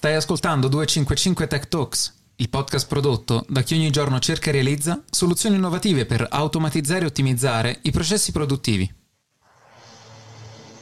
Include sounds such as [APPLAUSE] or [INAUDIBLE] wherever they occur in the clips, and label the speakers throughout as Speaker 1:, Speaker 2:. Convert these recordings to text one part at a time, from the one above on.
Speaker 1: Stai ascoltando 255 Tech Talks, il podcast prodotto da chi ogni giorno cerca e realizza soluzioni innovative per automatizzare e ottimizzare i processi produttivi.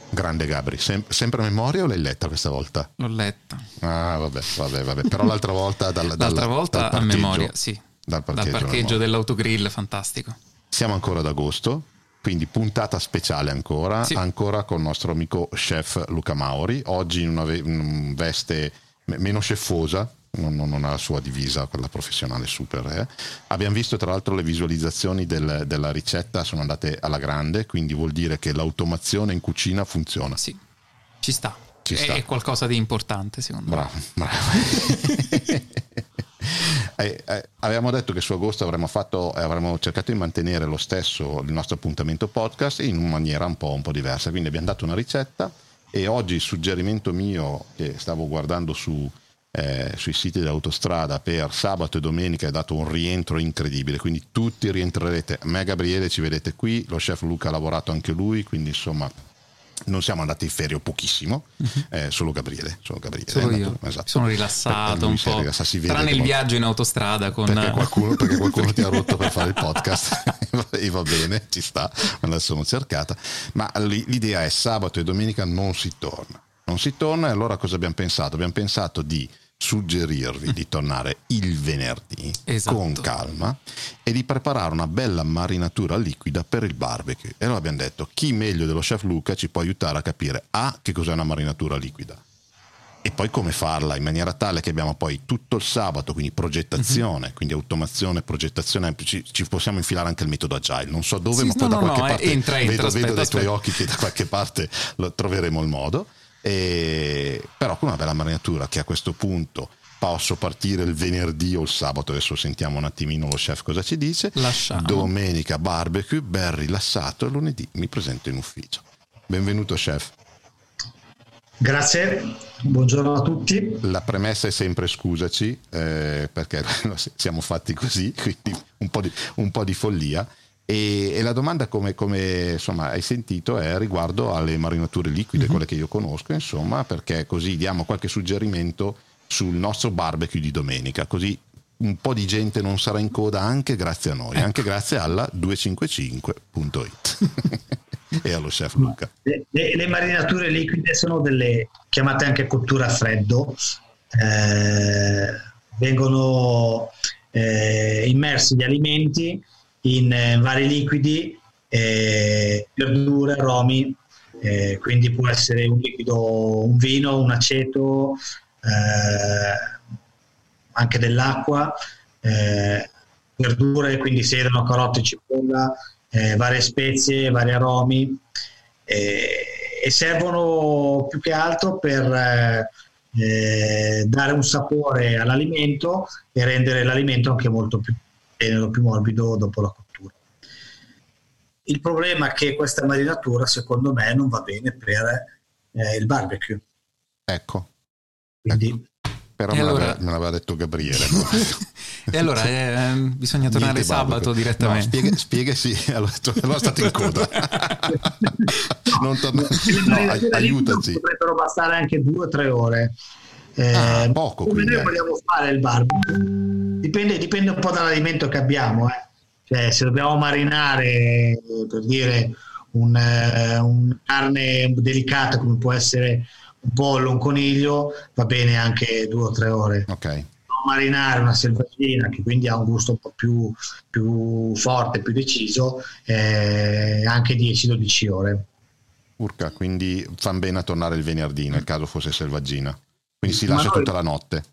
Speaker 2: Grande Gabri, Sem- sempre a memoria o l'hai letta questa volta?
Speaker 1: L'ho letta.
Speaker 2: Ah, vabbè, vabbè, vabbè. Però l'altra volta dal,
Speaker 1: l'altra
Speaker 2: dal,
Speaker 1: volta
Speaker 2: dal
Speaker 1: a memoria, sì.
Speaker 2: Dal parcheggio,
Speaker 1: dal parcheggio dell'autogrill, fantastico.
Speaker 2: Siamo ancora ad agosto, quindi puntata speciale ancora, sì. ancora con il nostro amico chef Luca Mauri, oggi in una, in veste meno scefosa, non, non, ha la sua divisa, quella professionale super. Eh. Abbiamo visto tra l'altro le visualizzazioni del, della ricetta sono andate alla grande, quindi vuol dire che l'automazione in cucina funziona.
Speaker 1: Sì, ci sta.
Speaker 2: Ci
Speaker 1: è,
Speaker 2: sta.
Speaker 1: è qualcosa di importante secondo
Speaker 2: bravo,
Speaker 1: me.
Speaker 2: Bravo, [LAUGHS] eh, eh, avevamo detto che su agosto avremmo, fatto, eh, avremmo, cercato di mantenere lo stesso il nostro appuntamento podcast in maniera un po', un po' diversa. Quindi abbiamo dato una ricetta e oggi il suggerimento mio che stavo guardando su, eh, sui siti dell'autostrada per sabato e domenica è dato un rientro incredibile, quindi tutti rientrerete. Me Gabriele ci vedete qui, lo chef Luca ha lavorato anche lui, quindi insomma non siamo andati in ferie pochissimo, uh-huh. eh, solo Gabriele. Solo, Gabriele
Speaker 1: solo io. Esatto. Sono rilassato un po'. Rilassato, Tranne il viaggio in autostrada con...
Speaker 2: Perché [LAUGHS] qualcuno, perché qualcuno ti ha rotto per fare il [LAUGHS] podcast [LAUGHS] e va bene, ci sta, me la sono cercata. Ma l'idea è sabato e domenica non si torna. Non si torna e allora cosa abbiamo pensato? Abbiamo pensato di suggerirvi di tornare il venerdì
Speaker 1: esatto.
Speaker 2: con calma e di preparare una bella marinatura liquida per il barbecue. E allora abbiamo detto chi meglio dello chef Luca ci può aiutare a capire A che cos'è una marinatura liquida e poi come farla in maniera tale che abbiamo poi tutto il sabato, quindi progettazione, uh-huh. quindi automazione, progettazione, ci, ci, possiamo infilare anche il metodo agile, non so dove,
Speaker 1: sì,
Speaker 2: ma poi
Speaker 1: no,
Speaker 2: da qualche
Speaker 1: no,
Speaker 2: parte
Speaker 1: entra,
Speaker 2: vedo,
Speaker 1: entra,
Speaker 2: vedo
Speaker 1: aspetta,
Speaker 2: dai
Speaker 1: aspetta.
Speaker 2: tuoi occhi che da qualche parte lo, troveremo il modo. E, però con una bella marinatura che a questo punto posso partire il venerdì o il sabato, adesso sentiamo un attimino lo chef cosa ci dice.
Speaker 1: Lasciamo.
Speaker 2: Domenica barbecue, ben rilassato e lunedì mi presento in ufficio. Benvenuto chef.
Speaker 3: Grazie, buongiorno a tutti.
Speaker 2: La premessa è sempre scusaci eh, perché [LAUGHS] siamo fatti così, quindi un po' di, un po di follia. E, e, la domanda, come, come insomma, hai sentito, è riguardo alle marinature liquide, mm-hmm. quelle che io conosco, insomma, perché così diamo qualche suggerimento sul nostro barbecue di domenica, così un po' di gente non sarà in coda anche grazie a noi, ecco. anche grazie alla 255.it. [LAUGHS] e allo chef Luca.
Speaker 3: Le, le, le, marinature liquide sono delle chiamate anche cottura a freddo, eh, vengono eh, immersi gli alimenti in eh, vari liquidi, eh, verdure, aromi, eh, quindi può essere un liquido, un vino, un aceto, eh, anche dell'acqua, verdure, quindi sedano, carote, cipolla, varie spezie, vari aromi e servono più che altro per eh, dare un sapore all'alimento e rendere l'alimento anche molto più tenero, più morbido dopo la cottura. Il problema è che questa marinatura secondo me non va bene per eh, il barbecue.
Speaker 2: Ecco.
Speaker 3: Quindi,
Speaker 2: ecco. Però me, allora... l'aveva, me, l'aveva, detto Gabriele. [LAUGHS]
Speaker 1: e allora eh, bisogna tornare Niente sabato barbecue. direttamente.
Speaker 2: No, spiega, spiega sì, [LAUGHS] allora, allora state in coda. [LAUGHS] non torna... no, aiutaci.
Speaker 3: Potrebbero bastare anche due o tre ore.
Speaker 2: Eh, ah, poco,
Speaker 3: come
Speaker 2: quindi,
Speaker 3: noi
Speaker 2: eh.
Speaker 3: vogliamo fare il barbecue? Dipende, dipende, un po' dall'alimento che abbiamo. Eh. Cioè, se dobbiamo marinare, per dire, un, eh, un carne delicata come può essere un pollo, un coniglio, va bene anche due o tre ore.
Speaker 2: Ok.
Speaker 3: Marinare una selvaggina che quindi ha un gusto un po' più, più forte, più deciso, eh, anche 10-12 ore.
Speaker 2: Urca, quindi fan bene a tornare il venerdì nel caso fosse selvaggina. Quindi si lascia noi, tutta la notte.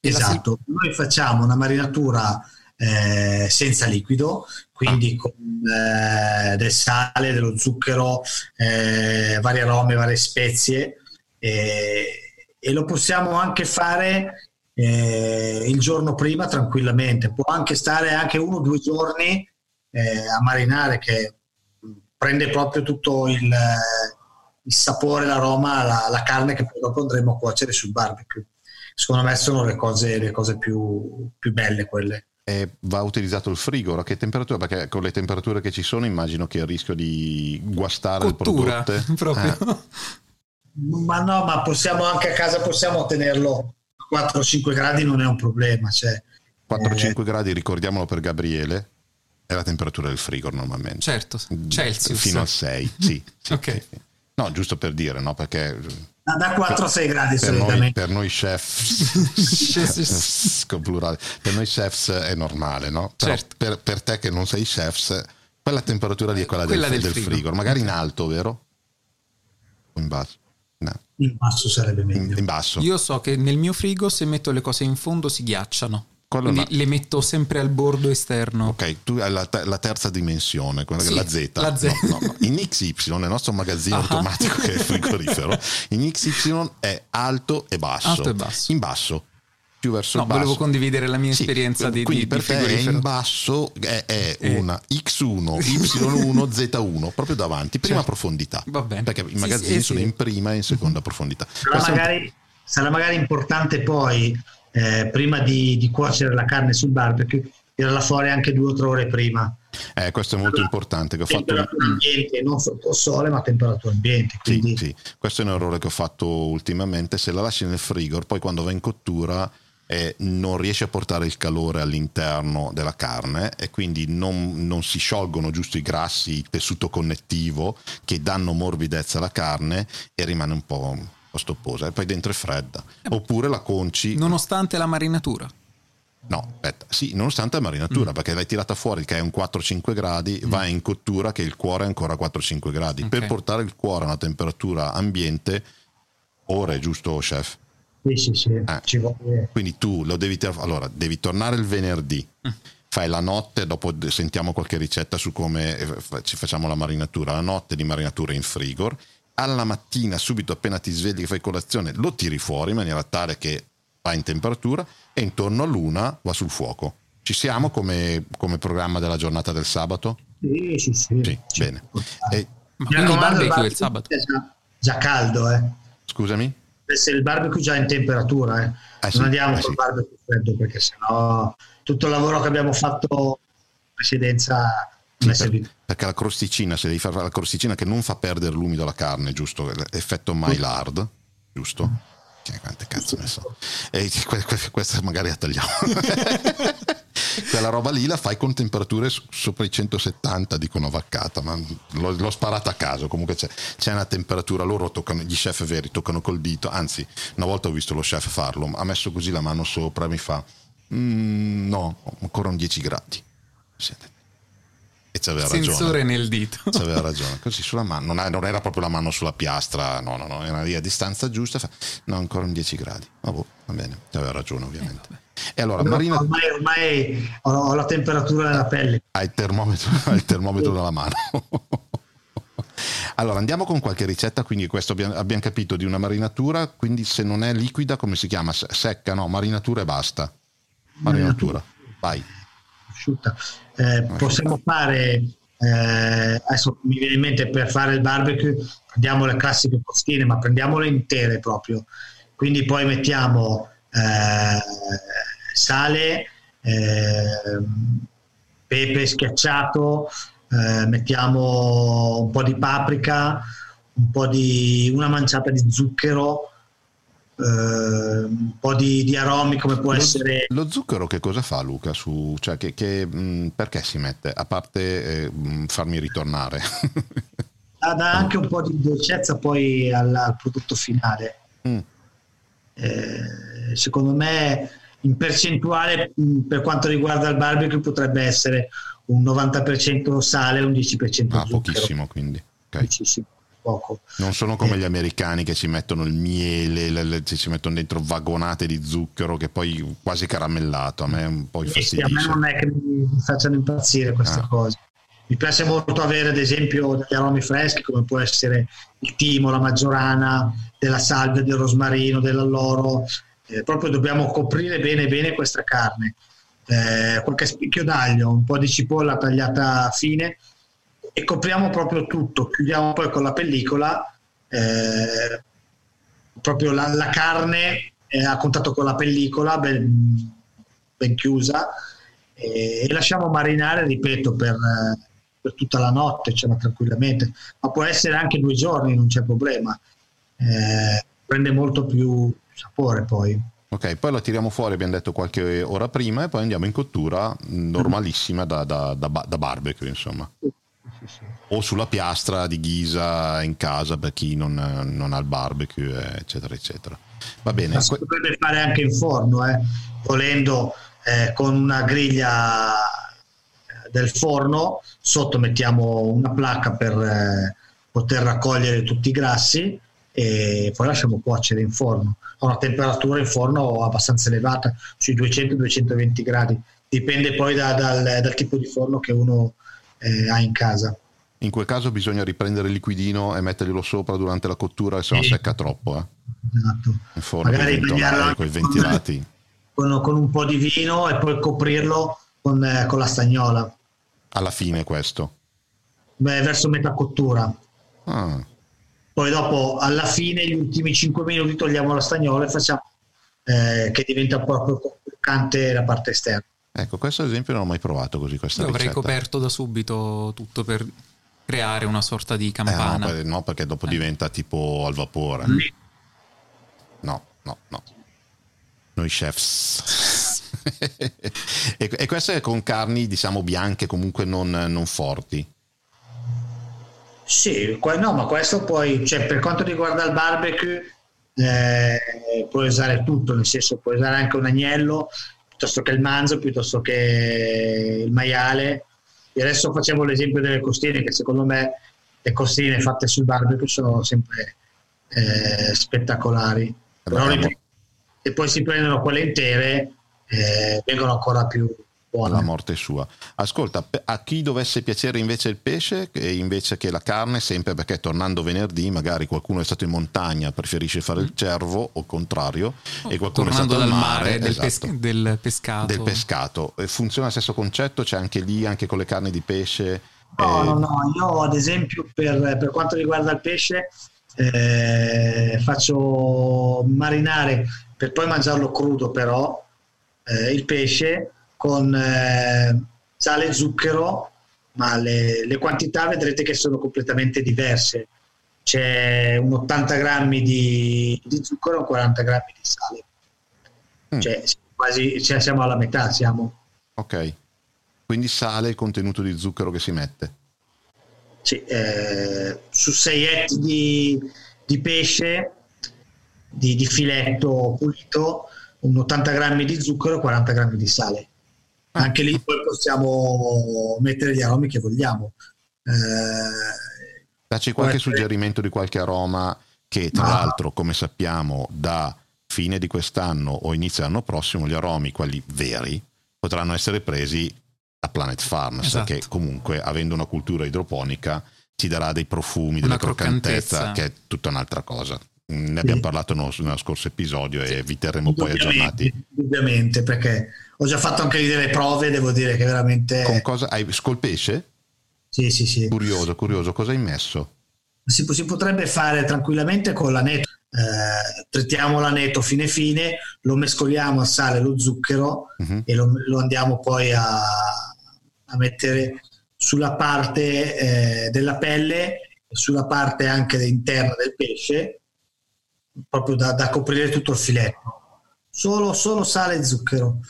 Speaker 3: Esatto, noi facciamo una marinatura eh, senza liquido, quindi ah. con eh, del sale, dello zucchero, eh, vari aromi, varie spezie e lo possiamo anche fare eh, il giorno prima tranquillamente. Può anche stare anche uno o due giorni eh, a marinare che prende proprio tutto il, il sapore, l'aroma, la, la carne che poi dopo andremo a cuocere sul barbecue secondo me sono le cose, le cose più, più, belle quelle.
Speaker 2: E va utilizzato il frigo, a che temperatura? Perché con le temperature che ci sono immagino che il rischio di guastare
Speaker 1: Cottura,
Speaker 2: il prodotto... [LAUGHS]
Speaker 1: proprio.
Speaker 2: Eh.
Speaker 3: Ma no, ma possiamo anche a casa possiamo tenerlo 4-5 gradi non è un problema. Cioè,
Speaker 2: 4-5 eh, gradi, ricordiamolo per Gabriele, è la temperatura del frigo normalmente.
Speaker 1: Certo, Celsius.
Speaker 2: Fino a 6, sì. sì [LAUGHS]
Speaker 1: ok.
Speaker 2: Sì. No, giusto per dire, no? Perché
Speaker 3: da 4-6 gradi
Speaker 2: per noi, per noi chef [LAUGHS] con plurale per noi chefs è normale no?
Speaker 1: Certo.
Speaker 2: Per, per, te che non sei chefs quella temperatura lì è quella, quella del, del, frigo. frigo. magari in alto vero? o in basso?
Speaker 3: No. in basso sarebbe meglio
Speaker 2: in, in basso
Speaker 1: io so che nel mio frigo se metto le cose in fondo si ghiacciano Quindi le metto sempre al bordo esterno.
Speaker 2: Ok, tu hai la, te- la terza dimensione, quella
Speaker 1: sì,
Speaker 2: che è la Z.
Speaker 1: La Z.
Speaker 2: No, no, in XY, nel nostro magazzino uh-huh. automatico che è il [LAUGHS] frigorifero, in XY è alto e basso.
Speaker 1: Alto e basso.
Speaker 2: In basso. Più verso
Speaker 1: no,
Speaker 2: il basso.
Speaker 1: volevo condividere la mia
Speaker 2: sì,
Speaker 1: esperienza di,
Speaker 2: quindi
Speaker 1: di,
Speaker 2: per
Speaker 1: di
Speaker 2: te è in basso è, è eh. una X1, Y1, Z1, proprio davanti, prima certo. profondità.
Speaker 1: Va bene.
Speaker 2: Perché i magazzini sì, sono in prima e in seconda profondità.
Speaker 3: Sarà magari, sarà magari importante poi eh, prima di, di, cuocere la carne sul barbecue, tirarla fuori anche due o tre ore prima.
Speaker 2: Eh, questo è molto allora, importante. Che ho
Speaker 3: temperatura fatto... ambiente, non sotto sole, ma temperatura ambiente. Quindi...
Speaker 2: Sì, sì, questo è un errore che ho fatto ultimamente. Se la lasci nel frigo, poi quando va in cottura eh, non riesce a portare il calore all'interno della carne e quindi non, non, si sciolgono giusto i grassi, il tessuto connettivo che danno morbidezza alla carne e rimane un po' stopposa e poi dentro è fredda. Eh, Oppure la conci.
Speaker 1: Nonostante la marinatura.
Speaker 2: No, aspetta, sì, nonostante la marinatura, mm. perché l'hai tirata fuori che è un 4-5 gradi, mm. va in cottura che il cuore è ancora 4-5 gradi. Okay. Per portare il cuore a una temperatura ambiente, ore, giusto, chef?
Speaker 3: Sì, sì, sì. Eh.
Speaker 2: Quindi tu lo devi, allora, devi tornare il venerdì. Mm. Fai la notte, dopo sentiamo qualche ricetta su come eh, ci facciamo la marinatura. La notte di marinatura in frigor alla mattina, subito appena ti svegli che fai colazione, lo tiri fuori in maniera tale che va in temperatura e intorno all'una va sul fuoco. Ci siamo come, come programma della giornata del sabato?
Speaker 3: Sì, sì, sì.
Speaker 2: sì bene. E,
Speaker 1: Ma quindi il barbecue il sabato?
Speaker 3: Già, già caldo, eh.
Speaker 2: Scusami?
Speaker 3: Se il barbecue già in temperatura, eh. eh sì, non andiamo eh col sì. barbecue freddo perché sennò tutto il lavoro che abbiamo fatto in precedenza
Speaker 2: sì, per, perché la crosticina, se devi fare la crosticina che non fa perdere l'umido alla carne, giusto? Effetto Maillard, giusto? Cioè, quante cazzo ne so. E [LAUGHS] questa magari la tagliamo. [LAUGHS] Quella roba lì la fai con temperature sopra i 170, dicono vaccata, ma l'ho, l'ho sparata a caso. Comunque c'è, c'è, una temperatura, loro toccano, gli chef veri toccano col dito, anzi, una volta ho visto lo chef farlo, ha messo così la mano sopra e mi fa, mm, no, ancora un 10 gradi. Siete e c'aveva
Speaker 1: ragione. Sensore nel dito. [LAUGHS]
Speaker 2: C'aveva ragione. Così sulla mano, non, era proprio la mano sulla piastra, no, no, no, era lì a distanza giusta. No, ancora in 10 gradi. Oh, boh, va bene, c'aveva ragione ovviamente. E allora,
Speaker 3: no,
Speaker 2: Marina...
Speaker 3: ormai, ormai ho, la temperatura della pelle.
Speaker 2: Hai il termometro, [LAUGHS] hai il termometro nella mano. [LAUGHS] Allora andiamo con qualche ricetta, quindi questo abbiamo, abbiamo, capito di una marinatura, quindi se non è liquida come si chiama? Secca, no, marinatura e basta. Marinatura, vai.
Speaker 3: Asciutta. Eh, possiamo fare, eh, adesso mi viene in mente per fare il barbecue, prendiamo le classiche costine, ma prendiamole intere proprio. Quindi poi mettiamo eh, sale, eh, pepe schiacciato, eh, mettiamo un po' di paprika, un po' di una manciata di zucchero, eh, po' di, di, aromi come può
Speaker 2: lo,
Speaker 3: essere...
Speaker 2: Lo zucchero che cosa fa Luca? Su, cioè che, che, mh, mm, perché si mette? A parte eh, mm, farmi ritornare. [LAUGHS]
Speaker 3: dà, dà, anche un po' di dolcezza poi al, al prodotto finale. Mm. Eh, secondo me in percentuale mm, per quanto riguarda il barbecue potrebbe essere un 90% sale e un 10% ah, zucchero.
Speaker 2: pochissimo quindi. Okay.
Speaker 3: Pochissimo poco.
Speaker 2: Non sono come eh. gli americani che ci mettono il miele, le, le, ci mettono dentro vagonate di zucchero che poi quasi caramellato, a me è un po' infastidisce.
Speaker 3: Sì, a me non è che mi facciano impazzire queste ah. cose. Mi piace molto avere ad esempio degli aromi freschi come può essere il timo, la maggiorana, della salvia, del rosmarino, dell'alloro. Eh, proprio dobbiamo coprire bene bene questa carne. Eh, qualche spicchio d'aglio, un po' di cipolla tagliata fine e copriamo proprio tutto, chiudiamo poi con la pellicola eh, proprio la, la carne eh, a contatto con la pellicola ben, ben chiusa e, e, lasciamo marinare, ripeto, per, per tutta la notte, cioè, tranquillamente, ma può essere anche due giorni, non c'è problema, eh, prende molto più sapore poi.
Speaker 2: Ok, poi la tiriamo fuori, abbiamo detto qualche ora prima, e poi andiamo in cottura normalissima da, da, da, da barbecue, insomma. Sì, sì. O sulla piastra di ghisa in casa per chi non, non ha il barbecue, eccetera, eccetera. Va bene. Ma
Speaker 3: si potrebbe fare anche in forno, eh? volendo eh, con una griglia del forno, sotto mettiamo una placca per eh, poter raccogliere tutti i grassi e poi lasciamo cuocere in forno a una temperatura in forno abbastanza elevata, sui 200-220 gradi. Dipende poi da, dal, dal, tipo di forno che uno eh, ha in casa.
Speaker 2: In quel caso bisogna riprendere il liquidino e metterglielo sopra durante la cottura, se no sì. secca troppo. Eh.
Speaker 3: Esatto.
Speaker 2: In forno Magari con i ventilati. [LAUGHS]
Speaker 3: Con, con, un po' di vino e poi coprirlo con, eh, con la stagnola.
Speaker 2: Alla fine questo?
Speaker 3: Beh, verso metà cottura. Ah poi dopo alla fine gli ultimi 5 minuti togliamo la stagnola e facciamo eh, che diventa proprio croccante la parte esterna.
Speaker 2: Ecco, questo ad esempio non ho mai provato così questa
Speaker 1: Io
Speaker 2: avrei
Speaker 1: coperto da subito tutto per creare una sorta di campana.
Speaker 2: Eh, no, no, perché dopo eh. diventa tipo al vapore. Mm. No, no, no. Noi chefs. [LAUGHS] e, e queste con carni, diciamo, bianche, comunque non, non forti.
Speaker 3: Sì, no, ma questo poi, cioè, per quanto riguarda il barbecue, eh, puoi usare tutto, nel senso puoi usare anche un agnello, piuttosto che il manzo, piuttosto che il maiale. E adesso facciamo l'esempio delle costine, che secondo me le costine fatte sul barbecue sono sempre eh, spettacolari. Però se poi si prendono quelle intere, eh, vengono ancora più,
Speaker 2: Buona. la morte sua. Ascolta, a chi dovesse piacere invece il pesce invece che la carne, sempre perché tornando venerdì magari qualcuno è stato in montagna, preferisce fare il cervo o il contrario, oh, e qualcuno
Speaker 1: tornando
Speaker 2: è stato
Speaker 1: dal
Speaker 2: al mare,
Speaker 1: mare del, esatto, pes- del, pescato.
Speaker 2: Del pescato. Funziona lo stesso concetto? C'è anche lì, anche con le carni di pesce?
Speaker 3: No, eh... no, no, io ad esempio per, per quanto riguarda il pesce eh, faccio marinare per poi mangiarlo crudo però eh, il pesce con eh, sale e zucchero, ma le, le, quantità vedrete che sono completamente diverse. C'è un 80 grammi di, di zucchero e 40 grammi di sale. Mm. Cioè, quasi cioè, siamo alla metà. Siamo.
Speaker 2: Ok, quindi sale il contenuto di zucchero che si mette.
Speaker 3: Sì, eh, su 6 etti di, di pesce, di, di, filetto pulito, un 80 grammi di zucchero e 40 grammi di sale. Ah. anche lì poi possiamo mettere gli aromi che vogliamo.
Speaker 2: Eh, Dacci qualche essere... suggerimento di qualche aroma che tra ah. l'altro come sappiamo da fine di quest'anno o inizio dell'anno prossimo gli aromi, quelli veri, potranno essere presi da Planet Farms esatto. che comunque avendo una cultura idroponica ci darà dei profumi, della croccantezza che è tutta un'altra cosa. Ne abbiamo sì. parlato nello, scorso episodio e vi terremo poi aggiornati.
Speaker 3: Ovviamente, perché ho già fatto anche lì delle prove, devo dire che veramente...
Speaker 2: Con cosa? Hai col pesce?
Speaker 3: Sì, sì, sì.
Speaker 2: Curioso, curioso. Cosa hai messo?
Speaker 3: Si, si potrebbe fare tranquillamente con l'aneto. Eh, trittiamo l'aneto fine fine, lo mescoliamo a sale e lo zucchero uh-huh. e lo, lo, andiamo poi a, a mettere sulla parte eh, della pelle e sulla parte anche interna del pesce, proprio da, da coprire tutto il filetto. Solo, solo sale e zucchero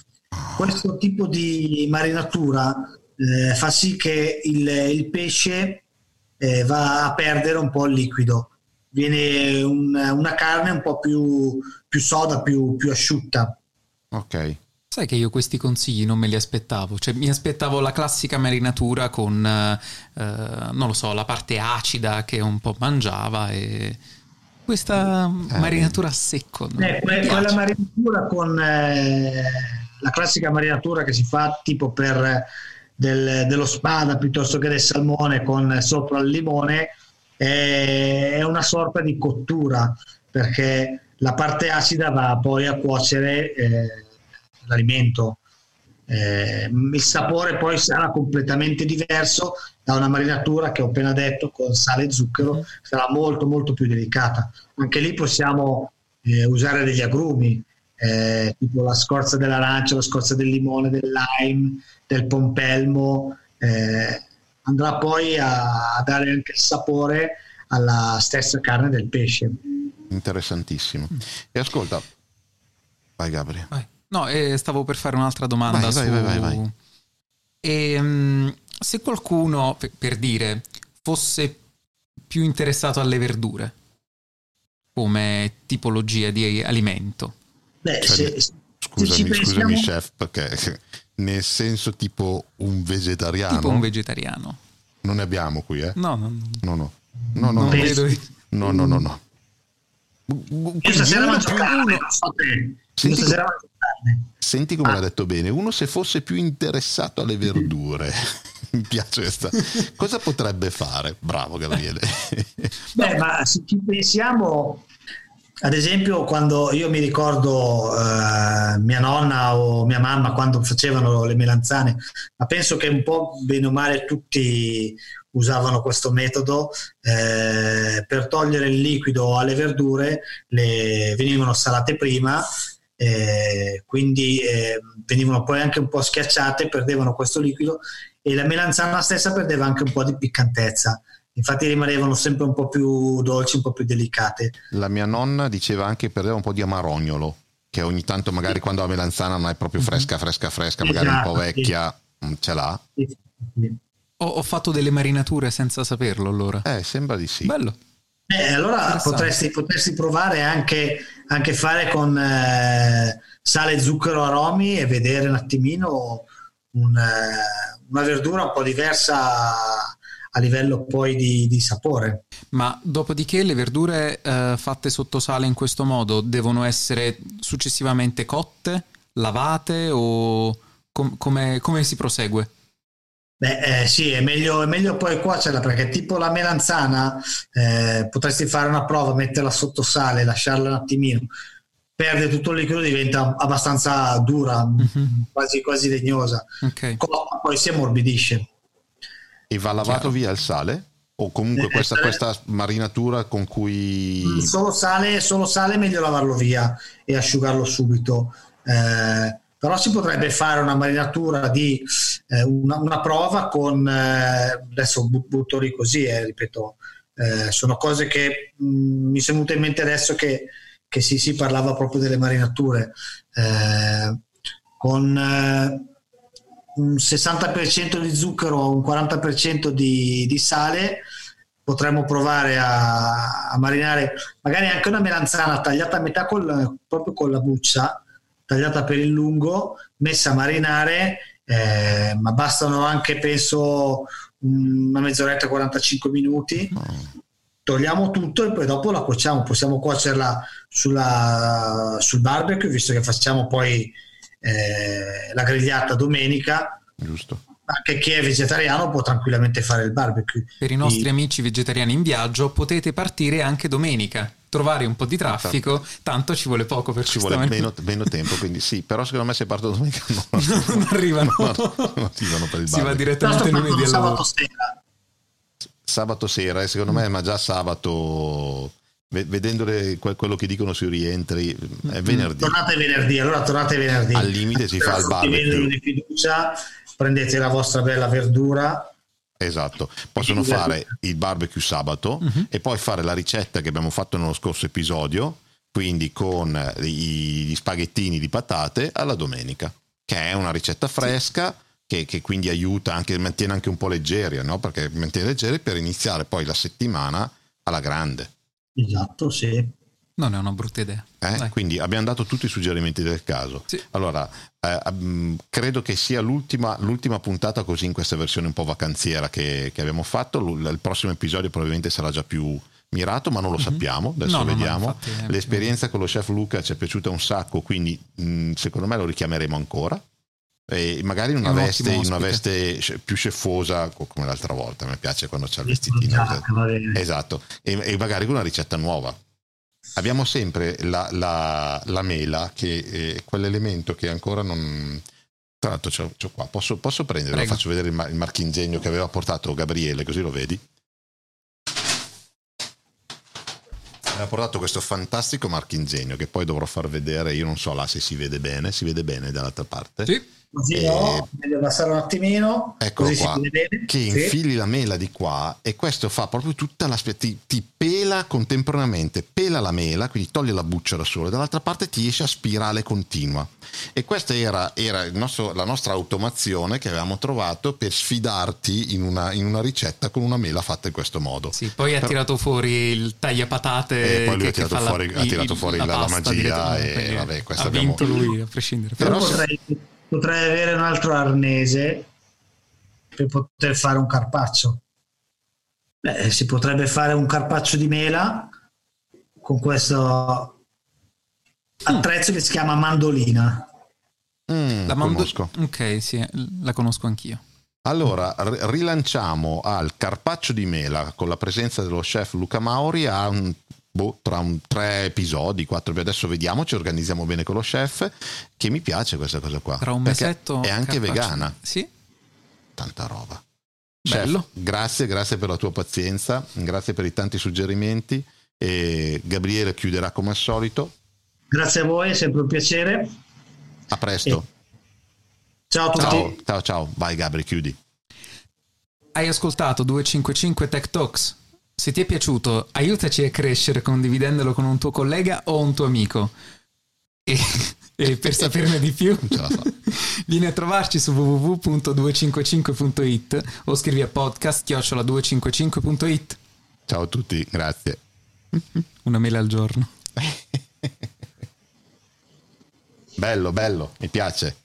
Speaker 3: questo tipo di marinatura eh, fa sì che il, il pesce eh, va a perdere un po' il liquido, viene un, una carne un po' più, più soda, più, più asciutta.
Speaker 2: Ok.
Speaker 1: Sai che io questi consigli non me li aspettavo, cioè mi aspettavo la classica marinatura con, eh, non lo so, la parte acida che un po' mangiava e questa eh, marinatura a secco.
Speaker 3: Eh, quella marinatura con eh, la classica marinatura che si fa tipo per del, dello spada piuttosto che del salmone con sopra il limone è una sorta di cottura perché la parte acida va poi a cuocere eh, l'alimento. Eh, il sapore poi sarà completamente diverso da una marinatura che ho appena detto con sale e zucchero, sarà molto molto più delicata. Anche lì possiamo eh, usare degli agrumi, eh, tipo la scorza dell'arancia, la scorza del limone, del lime, del pompelmo, eh, andrà poi a, a, dare anche il sapore alla stessa carne del pesce.
Speaker 2: Interessantissimo. E ascolta, Vai Gabri.
Speaker 1: Vai. No, eh, stavo per fare un'altra domanda
Speaker 2: Vai,
Speaker 1: su...
Speaker 2: vai, vai, vai, vai.
Speaker 1: Ehm, se qualcuno, per, per dire, fosse più interessato alle verdure come tipologia di alimento,
Speaker 3: Beh,
Speaker 2: Cioè,
Speaker 3: se- se
Speaker 2: Scusami,
Speaker 3: ci
Speaker 2: scusami
Speaker 3: pensiamo-
Speaker 2: chef, perché [LAUGHS] nel senso tipo un vegetariano
Speaker 1: tipo un vegetariano.
Speaker 2: non ne abbiamo qui, eh?
Speaker 1: No, no, no.
Speaker 2: No, no. No, no,
Speaker 1: non
Speaker 2: no. No, no, no, no.
Speaker 3: Io stasera
Speaker 2: Uno
Speaker 3: mangio carne,
Speaker 2: uno-
Speaker 3: so te.
Speaker 2: Senti
Speaker 3: stasera mangio carne.
Speaker 2: Senti come
Speaker 3: Ah.
Speaker 2: l'ha detto bene, uno se fosse più interessato alle verdure, [LAUGHS] mi piace questa. Cosa potrebbe fare? Bravo Gabriele.
Speaker 3: Beh, ma se ci pensiamo, ad esempio, quando io mi ricordo eh, mia nonna o mia mamma quando facevano le melanzane, ma penso che un po' bene o male tutti usavano questo metodo eh, per togliere il liquido alle verdure, le venivano salate prima. eh, quindi eh, venivano poi anche un po' schiacciate, perdevano questo liquido e la melanzana stessa perdeva anche un po' di piccantezza infatti rimanevano sempre un po' più dolci, un po' più delicate.
Speaker 2: La mia nonna diceva anche che perdeva un po' di amarognolo, che ogni tanto magari quando la melanzana non è proprio fresca, fresca, fresca, magari un po'
Speaker 3: Esatto, sì.
Speaker 2: vecchia, mm, ce l'ha.
Speaker 3: Sì, sì.
Speaker 1: Ho, ho fatto delle marinature senza saperlo allora.
Speaker 2: Eh, sembra di sì.
Speaker 1: Bello.
Speaker 3: Eh, allora potresti, potresti provare anche, anche fare con eh, sale, zucchero, aromi e vedere un attimino un, eh, una verdura un po' diversa a livello poi di, di sapore.
Speaker 1: Ma dopodiché le verdure eh, fatte sotto sale in questo modo devono essere successivamente cotte, lavate o com- come, come si prosegue?
Speaker 3: Beh, eh, sì, è meglio, è meglio poi cuocerla perché tipo la melanzana eh, potresti fare una prova, metterla sotto sale, lasciarla un attimino, perde tutto il liquido, diventa abbastanza dura,
Speaker 1: Mhm.
Speaker 3: quasi, quasi legnosa.
Speaker 1: Ok.
Speaker 3: Cotta, poi si ammorbidisce.
Speaker 2: E va lavato
Speaker 1: Chiaro.
Speaker 2: via il sale? O comunque
Speaker 3: Eh,
Speaker 2: questa,
Speaker 3: sale-
Speaker 2: questa marinatura con cui...
Speaker 3: Solo sale, solo sale è meglio lavarlo via e asciugarlo subito. Eh, però si potrebbe fare una marinatura di eh, una, una prova con eh, adesso bu- butto lì così, eh, ripeto, eh, sono cose che mh, mi sono venute in mente adesso che, che si, si parlava proprio delle marinature. Eh, con un 60% di zucchero, un 40% di, di sale, potremmo provare a, a marinare magari anche una melanzana tagliata a metà col- proprio con la buccia, tagliata per il lungo, messa a marinare, eh, ma bastano anche penso una mezz'oretta, 45 minuti. Togliamo tutto e poi dopo la cuociamo. Possiamo cuocerla sulla- sul barbecue, visto che facciamo poi eh, la grigliata domenica.
Speaker 2: Giusto.
Speaker 3: Anche chi è vegetariano può tranquillamente fare il barbecue.
Speaker 1: Per i nostri
Speaker 3: Di-
Speaker 1: amici vegetariani in viaggio potete partire anche domenica. Trovare un po' di traffico, tanto ci vuole poco per
Speaker 2: Ci vuole meno, meno tempo, quindi sì, però secondo me se parto domenica [LAUGHS] no,
Speaker 1: non arrivano.
Speaker 2: no, no, non arrivano per il
Speaker 1: si va direttamente lunedì al
Speaker 3: sabato sera.
Speaker 2: sabato sera, e secondo me, ma già sabato, vedendo le- quello che dicono sui rientri, è venerdì.
Speaker 3: Tornate venerdì, allora tornate venerdì.
Speaker 2: Al limite si fa il barbecue.
Speaker 3: vendono di fiducia, prendete la vostra bella verdura.
Speaker 2: Esatto, possono fare il barbecue sabato e poi fare la ricetta che abbiamo fatto nello scorso episodio, quindi con i- gli spaghettini di patate alla domenica, che è una ricetta fresca che, che quindi aiuta anche, mantiene anche un po' leggeri, no? perché mantiene leggeri per iniziare poi la settimana alla grande.
Speaker 3: Esatto, sì.
Speaker 1: Non è una brutta idea.
Speaker 2: Eh? Quindi abbiamo dato tutti i suggerimenti del caso.
Speaker 1: Sì.
Speaker 2: Allora, eh, mm, credo che sia l'ultima, l'ultima puntata così in questa versione un po' vacanziera che, che abbiamo fatto. L- il prossimo episodio probabilmente sarà già più mirato, ma non lo sappiamo. Adesso
Speaker 1: Mhm. No, no, no,
Speaker 2: vediamo.
Speaker 1: infatti, eh,
Speaker 2: L'esperienza con lo chef Luca ci è piaciuta un sacco, quindi mh, secondo me lo richiameremo ancora. E magari in una, veste, in una veste più scefosa co- come l'altra volta. Mi piace quando c'è il vestitino.
Speaker 3: bene.
Speaker 2: Esatto, e, e magari con una ricetta nuova. Abbiamo sempre la, la- la mela, che è quell'elemento che ancora non... Tra l'altro c'ho, c'ho qua, posso, posso prenderlo? Faccio vedere il, il marchingegno che aveva portato Gabriele, così lo vedi. Aveva portato questo fantastico marchingegno che poi dovrò far vedere, io non so là se si vede bene, si vede bene dall'altra parte.
Speaker 1: Sì.
Speaker 3: Così e... no, meglio abbassare un attimino.
Speaker 2: Eccolo qua. Che sì. infili la mela di qua e questo fa proprio tutta la ti, ti pela contemporaneamente, pela la mela, quindi toglie la buccia da solo, e dall'altra parte ti esce a spirale continua. E questa era, era nostro, la nostra automazione che avevamo trovato per sfidarti in una, in una, ricetta con una mela fatta in questo modo.
Speaker 1: Sì, poi ha tirato fuori il tagliapatate.
Speaker 2: E poi lui che, ha tirato fuori, la, ha tirato fuori la, la, la magia e vabbè,
Speaker 1: ha abbiamo... vinto lui a prescindere.
Speaker 3: Però, Però potrei potrei avere un altro arnese per poter fare un carpaccio. Beh, si potrebbe fare un carpaccio di mela con questo attrezzo mm. che si chiama mandolina.
Speaker 2: Mm, la mando- conosco.
Speaker 1: Ok, sì, la conosco anch'io.
Speaker 2: Allora, rilanciamo al carpaccio di mela con la presenza dello chef Luca Mauri a un boh, tra un, tre episodi, quattro adesso vediamo, ci organizziamo bene con lo chef, che mi piace questa cosa qua.
Speaker 1: Tra un mesetto
Speaker 2: è anche carpaccio. vegana.
Speaker 1: Sì.
Speaker 2: Tanta roba. Chef, grazie, grazie per la tua pazienza, grazie per i tanti suggerimenti e Gabriele chiuderà come al solito.
Speaker 3: Grazie a voi, è sempre un piacere.
Speaker 2: A presto. E...
Speaker 3: Ciao a tutti.
Speaker 2: Ciao, ciao, ciao. Vai Gabri, chiudi.
Speaker 1: Hai ascoltato 255 Tech Talks? Se ti è piaciuto, aiutaci a crescere condividendolo con un tuo collega o un tuo amico. E, [LAUGHS] e per saperne di più, [LAUGHS] vieni a trovarci su www.255.it o scrivi a podcast-255.it.
Speaker 2: Ciao a tutti, grazie. [LAUGHS]
Speaker 1: Una mela al giorno.
Speaker 2: bello, bello, mi piace.